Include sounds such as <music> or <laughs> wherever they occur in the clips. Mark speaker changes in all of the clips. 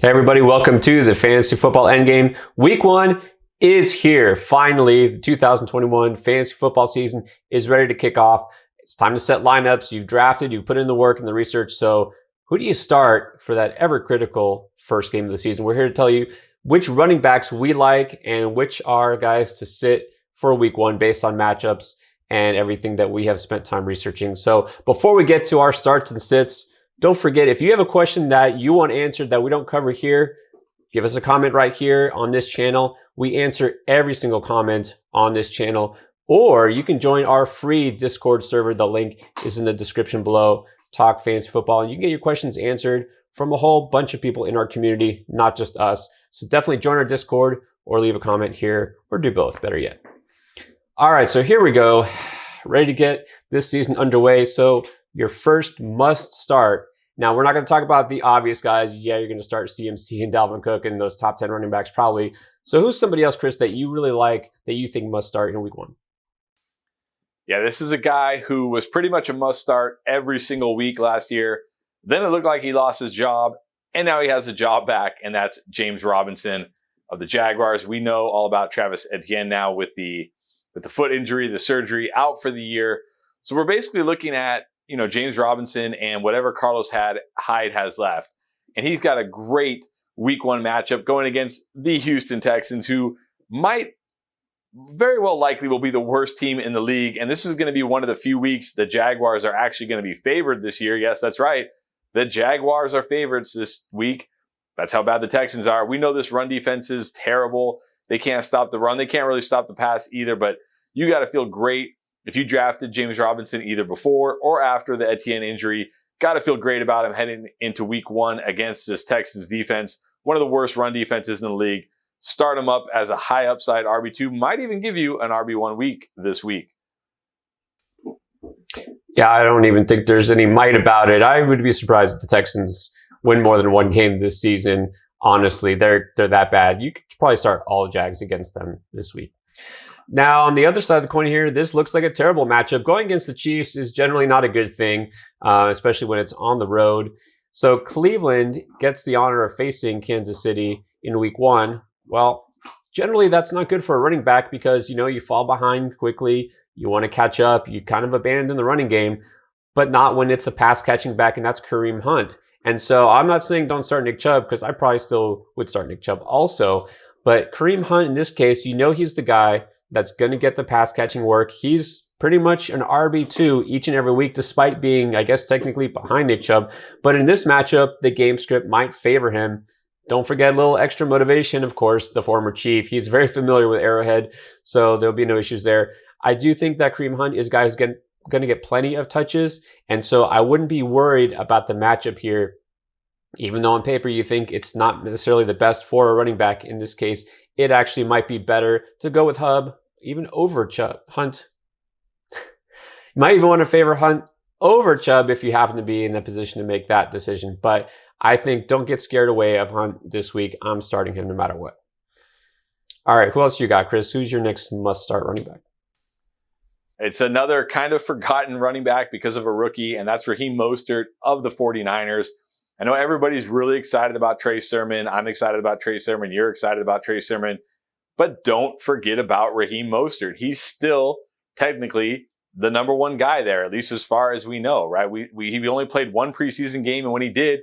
Speaker 1: Hey, everybody, welcome to the Fantasy Football Endgame. Week one is here. Finally, the 2021 fantasy football season is ready to kick off. It's time to set lineups. You've drafted, you've put in the work and the research. So, who do you start for that ever critical first game of the season? We're here to tell you which running backs we like and which are guys to sit for week one based on matchups and everything that we have spent time researching. So, before we get to our starts and sits, don't forget, if you have a question that you want answered that we don't cover here, give us a comment right here on this channel. We answer every single comment on this channel. Or you can join our free Discord server. The link is in the description below. Talk fantasy football, and you can get your questions answered from a whole bunch of people in our community, not just us. So definitely join our Discord or leave a comment here, or do both, better yet. All right, so here we go. <sighs> Ready to get this season underway. So your first must start. Now, we're not going to talk about the obvious guys. Yeah, you're going to start CMC and Dalvin Cook and those top 10 running backs probably. So, who's somebody else, Chris, that you really like that you think must start in week one?
Speaker 2: Yeah, this is a guy who was pretty much a must start every single week last year. Then it looked like he lost his job, and now he has a job back, and that's James Robinson of the Jaguars. We know all about Travis Etienne now with the with the foot injury, the surgery, out for the year. So we're basically looking at you know, James Robinson and whatever Carlos had Hyde has left. And he's got a great week one matchup going against the Houston Texans, who might very well likely will be the worst team in the league. And this is going to be one of the few weeks the Jaguars are actually going to be favored this year. Yes, that's right. The Jaguars are favorites this week. That's how bad the Texans are. We know this run defense is terrible. They can't stop the run. They can't really stop the pass either, but you got to feel great if you drafted James Robinson either before or after the Etienne injury, got to feel great about him heading into week one against this Texans defense, one of the worst run defenses in the league. Start him up as a high upside RB2, might even give you an RB1 week this week.
Speaker 1: Yeah, I don't even think there's any might about it. I would be surprised if the Texans win more than one game this season. Honestly, they're they're that bad. You could probably start all Jags against them this week. Now, on the other side of the coin here, this looks like a terrible matchup. Going against the Chiefs is generally not a good thing, uh, especially when it's on the road. So Cleveland gets the honor of facing Kansas City in week one. Well, generally that's not good for a running back because, you know, you fall behind quickly. You want to catch up. You kind of abandon the running game, but not when it's a pass catching back, and that's Kareem Hunt. And so I'm not saying don't start Nick Chubb because I probably still would start Nick Chubb also. But Kareem Hunt in this case, you know he's the guy that's going to get the pass catching work. He's pretty much an RB2 each and every week, despite being, I guess, technically behind Nick Chubb. But in this matchup, the game script might favor him. Don't forget a little extra motivation, of course, the former Chief. He's very familiar with Arrowhead, so there'll be no issues there. I do think that Kareem Hunt is a guy who's going to get plenty of touches, and so I wouldn't be worried about the matchup here. Even though on paper you think it's not necessarily the best for a running back in this case, it actually might be better to go with Hub, even over Chubb, Hunt. <laughs> you might even want to favor Hunt over Chubb if you happen to be in the position to make that decision. But I think don't get scared away of Hunt this week. I'm starting him no matter what. All right, who else you got, Chris? Who's your next must start running back?
Speaker 2: It's another kind of forgotten running back because of a rookie, and that's Raheem Mostert of the 49ers. I know everybody's really excited about Trey Sermon. I'm excited about Trey Sermon. You're excited about Trey Sermon. But don't forget about Raheem Mostert. He's still technically the number one guy there, at least as far as we know, right? We, we he only played one preseason game, and when he did,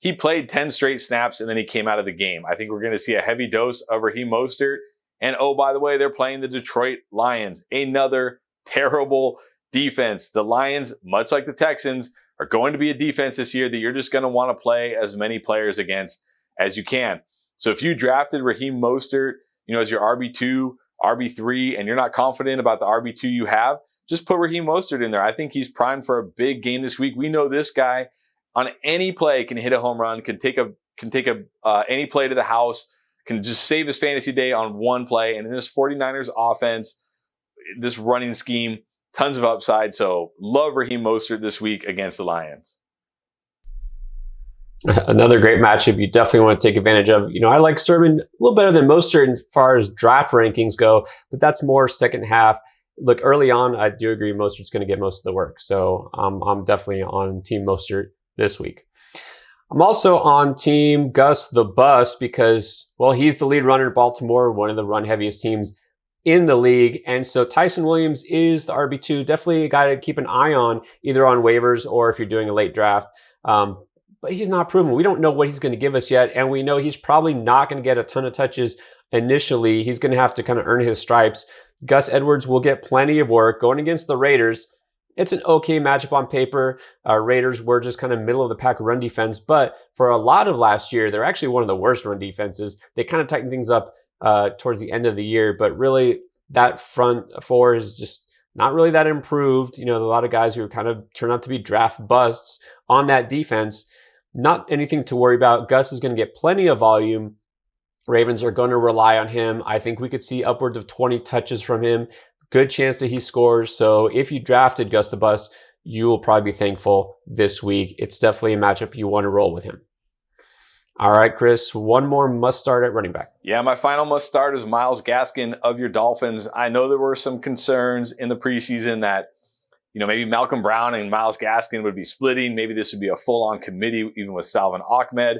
Speaker 2: he played 10 straight snaps and then he came out of the game. I think we're going to see a heavy dose of Raheem Mostert. And oh, by the way, they're playing the Detroit Lions, another terrible defense. The Lions, much like the Texans, are going to be a defense this year that you're just going to want to play as many players against as you can. So if you drafted Raheem Mostert, you know, as your RB2, RB3, and you're not confident about the RB2 you have, just put Raheem Mostert in there. I think he's primed for a big game this week. We know this guy on any play can hit a home run, can take a can take a uh, any play to the house, can just save his fantasy day on one play. And in this 49ers offense, this running scheme, tons of upside. So love Raheem Mostert this week against the Lions. <laughs>
Speaker 1: Another great matchup you definitely want to take advantage of. You know, I like Sermon a little better than Mostert as far as draft rankings go, but that's more second half. Look, early on, I do agree Mostert's going to get most of the work. So um, I'm definitely on Team Mostert this week. I'm also on team Gus the Bus because, well, he's the lead runner in Baltimore, one of the run heaviest teams in the league. And so Ty'Son Williams is the RB2, definitely a guy to keep an eye on, either on waivers or if you're doing a late draft. Um, but he's not proven. We don't know what he's going to give us yet. And we know he's probably not going to get a ton of touches initially. He's going to have to kind of earn his stripes. Gus Edwards will get plenty of work going against the Raiders. It's an okay matchup on paper. Uh, Raiders were just kind of middle of the pack run defense, but for a lot of last year, they're actually one of the worst run defenses. They kind of tightened things up uh, towards the end of the year, but really that front four is just not really that improved. You know, a lot of guys who kind of turn out to be draft busts on that defense. Not anything to worry about. Gus is going to get plenty of volume. Ravens are going to rely on him. I think we could see upwards of 20 touches from him. Good chance that he scores. So if you drafted Gus the Bus, you will probably be thankful this week. It's definitely a matchup you want to roll with him. All right, Chris, one more must start at running back.
Speaker 2: Yeah, my final must start is Myles Gaskin of your Dolphins. I know there were some concerns in the preseason that, you know, maybe Malcolm Brown and Myles Gaskin would be splitting. Maybe this would be a full on committee, even with Salvon Ahmed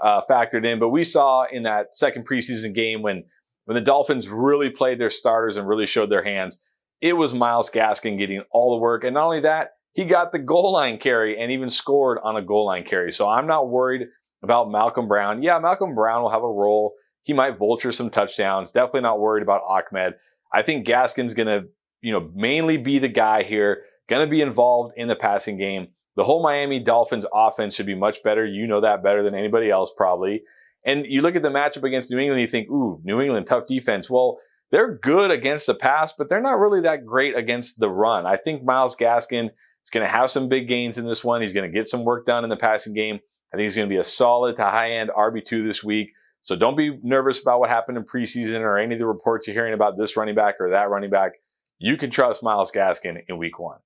Speaker 2: uh, factored in. But we saw in that second preseason game when, when the Dolphins really played their starters and really showed their hands, it was Myles Gaskin getting all the work. And not only that, he got the goal line carry and even scored on a goal line carry. So I'm not worried about Malcolm Brown. Yeah, Malcolm Brown will have a role. He might vulture some touchdowns. Definitely not worried about Ahmed. I think Gaskin's going to, you know, mainly be the guy here, going to be involved in the passing game. The whole Miami Dolphins offense should be much better. You know that better than anybody else, probably. And you look at the matchup against New England, you think, ooh, New England, tough defense. Well, they're good against the pass, but they're not really that great against the run. I think Myles Gaskin is going to have some big gains in this one. He's going to get some work done in the passing game. I think he's going to be a solid to high end RB2 this week. So don't be nervous about what happened in preseason or any of the reports you're hearing about this running back or that running back. You can trust Myles Gaskin in week one.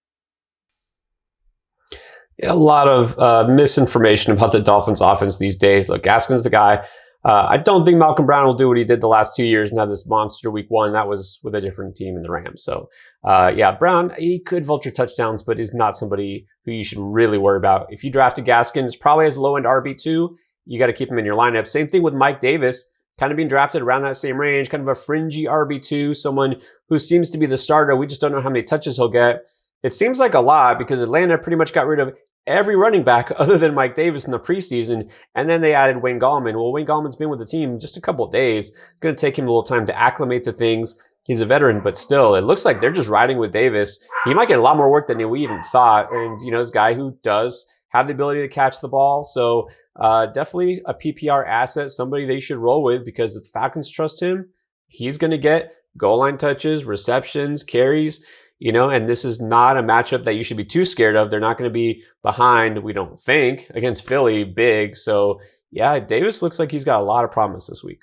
Speaker 1: A lot of uh, misinformation about the Dolphins offense these days. Look, Gaskin's the guy uh, I don't think Malcolm Brown will do what he did the last two years and have this monster week one. That was with a different team in the Rams. So, uh, yeah, Brown, he could vulture touchdowns, but is not somebody who you should really worry about. If you drafted Gaskin, it's probably as low end RB2. You got to keep him in your lineup. Same thing with Mike Davis, kind of being drafted around that same range, kind of a fringy RB2, someone who seems to be the starter. We just don't know how many touches he'll get. It seems like a lot because Atlanta pretty much got rid of every running back <laughs> other than Mike Davis in the preseason. And then they added Wayne Gallman. Well, Wayne Gallman's been with the team just a couple days. It's going to take him a little time to acclimate to things. He's a veteran, but still, it looks like they're just riding with Davis. He might get a lot more work than we even thought. And, you know, this guy who does have the ability to catch the ball. So, uh, definitely a PPR asset, somebody they should roll with because if the Falcons trust him, he's going to get goal line touches, receptions, carries you know, and this is not a matchup that you should be too scared of. They're not going to be behind, we don't think, against Philly big. So, yeah, Davis looks like he's got a lot of promise this week.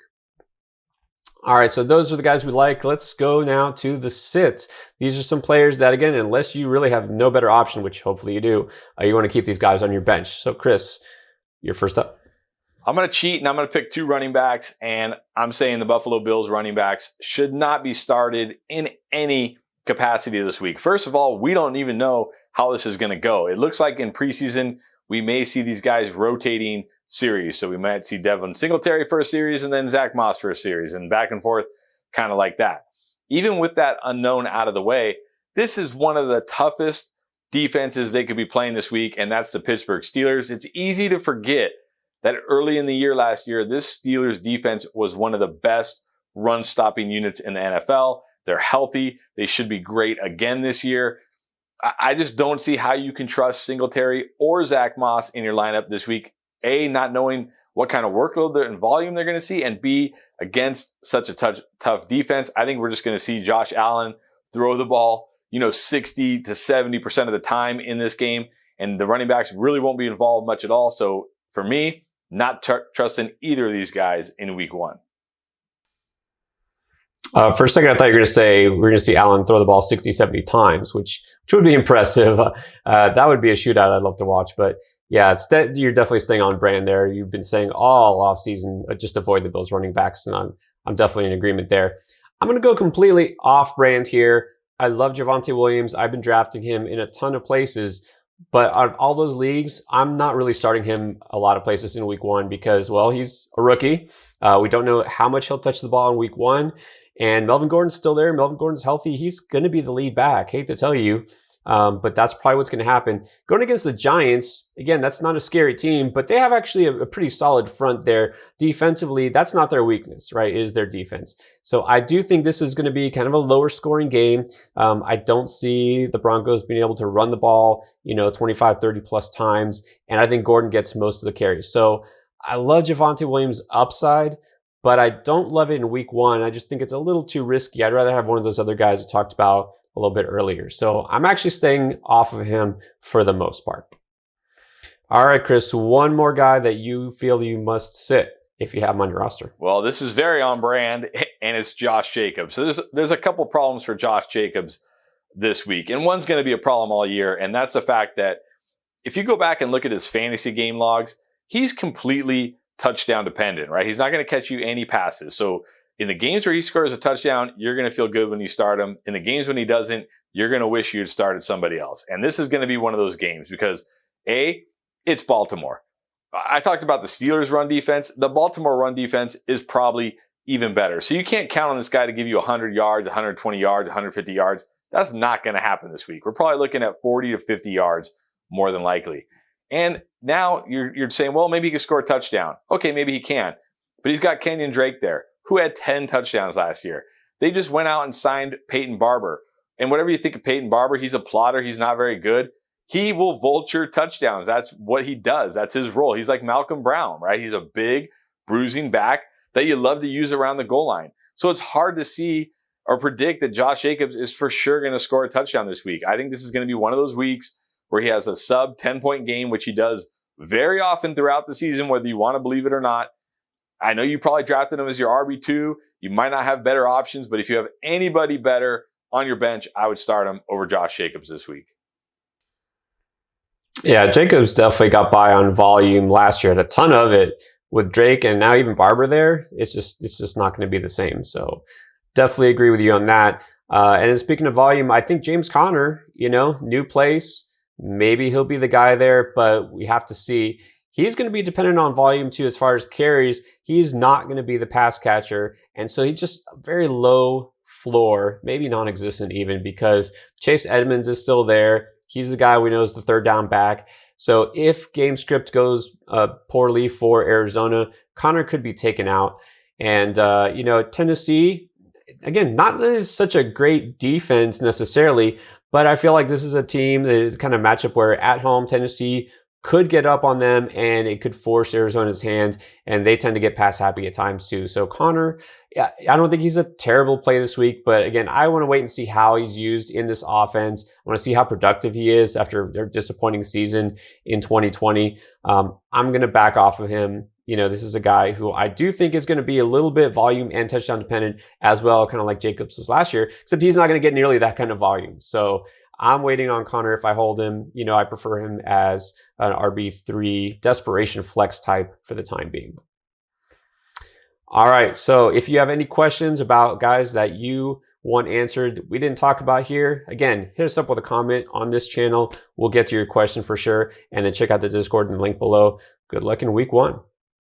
Speaker 1: All right, so those are the guys we like. Let's go now to the sits. These are some players that, again, unless you really have no better option, which hopefully you do, uh, you want to keep these guys on your bench. So, Chris, you're first up.
Speaker 2: I'm going to cheat and I'm going to pick two running backs, and I'm saying the Buffalo Bills running backs should not be started in any capacity this week. First of all, we don't even know how this is going to go. It looks like in preseason, we may see these guys rotating series. So we might see Devin Singletary for a series and then Zach Moss for a series and back and forth, kind of like that. Even with that unknown out of the way, this is one of the toughest defenses they could be playing this week, and that's the Pittsburgh Steelers. It's easy to forget that early in the year last year, this Steelers defense was one of the best run stopping units in the NFL. They're healthy. They should be great again this year. I just don't see how you can trust Singletary or Zach Moss in your lineup this week. A, not knowing what kind of workload and volume they're going to see, and B, against such a tough, tough defense. I think we're just going to see Josh Allen throw the ball, you know, 60 to 70% of the time in this game, and the running backs really won't be involved much at all. So for me, not tr- trusting either of these guys in week one.
Speaker 1: Uh, for a second, I thought you were going to say we're going to see Allen throw the ball 60, 70 times, which which would be impressive. <laughs> Uh, that would be a shootout I'd love to watch. But yeah, de- you're definitely staying on brand there. You've been saying all off season, uh, just avoid the Bills running backs, and I'm I'm definitely in agreement there. I'm going to go completely off brand here. I love Javonte Williams. I've been drafting him in a ton of places, But on all those leagues, I'm not really starting him a lot of places in week one because, well, he's a rookie. Uh, we don't know how much he'll touch the ball in week one. And Melvin Gordon's still there. Melvin Gordon's healthy. He's going to be the lead back. Hate to tell you. Um, but that's probably what's going to happen. Going against the Giants, again, that's not a scary team, but they have actually a, a, pretty solid front there. Defensively, that's not their weakness, right? Is their defense. So I do think this is going to be kind of a lower scoring game. Um, I don't see the Broncos being able to run the ball, you know, 25, 30 plus times. And I think Gordon gets most of the carries. So I love Javonte Williams' upside, but I don't love it in week one. I just think it's a little too risky. I'd rather have one of those other guys we talked about a little bit earlier. So I'm actually staying off of him for the most part. All right, Chris, one more guy that you feel you must sit if you have him on your roster.
Speaker 2: Well, this is very on brand, and it's Josh Jacobs. So there's there's a couple problems for Josh Jacobs this week, and one's going to be a problem all year, and that's the fact that if you go back and look at his fantasy game logs, he's completely touchdown dependent, right? He's not going to catch you any passes. So in the games where he scores a touchdown, you're going to feel good when you start him. In the games when he doesn't, you're going to wish you'd started somebody else. And this is going to be one of those games because A, it's Baltimore. I talked about the Steelers run defense. The Baltimore run defense is probably even better. So you can't count on this guy to give you 100 yards, 120 yards, 150 yards. That's not going to happen this week. We're probably looking at 40 to 50 yards more than likely. And now you're, you're saying, well, maybe he can score a touchdown. Okay, maybe he can. But he's got Kenyan Drake there who had 10 touchdowns last year. They just went out and signed Peyton Barber. And whatever you think of Peyton Barber, he's a plodder. He's not very good. He will vulture touchdowns. That's what he does. That's his role. He's like Malcolm Brown, right? He's a big bruising back that you love to use around the goal line. So it's hard to see or predict that Josh Jacobs is for sure going to score a touchdown this week. I think this is going to be one of those weeks where he has a sub 10 point game, which he does very often throughout the season, whether you want to believe it or not. I know you probably drafted him as your RB2. You might not have better options, but if you have anybody better on your bench, I would start him over Josh Jacobs this week.
Speaker 1: Yeah, Jacobs definitely got by on volume last year, had a ton of it with Drake and now even Barber there. It's just it's just not going to be the same. So definitely agree with you on that. Uh, and speaking of volume, I think James Conner, you know, new place, maybe he'll be the guy there, but we have to see. He's going to be dependent on volume too, as far as carries. He's not going to be the pass catcher. And so he's just very low floor, maybe non existent even, because Chase Edmonds is still there. He's the guy we know is the third down back. So if game script goes uh, poorly for Arizona, Conner could be taken out. And, uh, you know, Tennessee, again, not that it's such a great defense necessarily, but I feel like this is a team that is kind of matchup where at home, Tennessee could get up on them and it could force Arizona's hand. And they tend to get pass happy at times too. So Conner, I don't think he's a terrible play this week, but again, I want to wait and see how he's used in this offense. I want to see how productive he is after their disappointing season in 2020. Um, I'm going to back off of him. You know, this is a guy who I do think is going to be a little bit volume and touchdown dependent as well, kind of like Jacobs was last year, except he's not going to get nearly that kind of volume. So I'm waiting on Conner if I hold him. You know, I prefer him as an RB3 desperation flex type for the time being. All right. So if you have any questions about guys that you want answered we didn't talk about here, again, hit us up with a comment on this channel. We'll get to your question for sure. And then check out the Discord and the link below. Good luck in week one.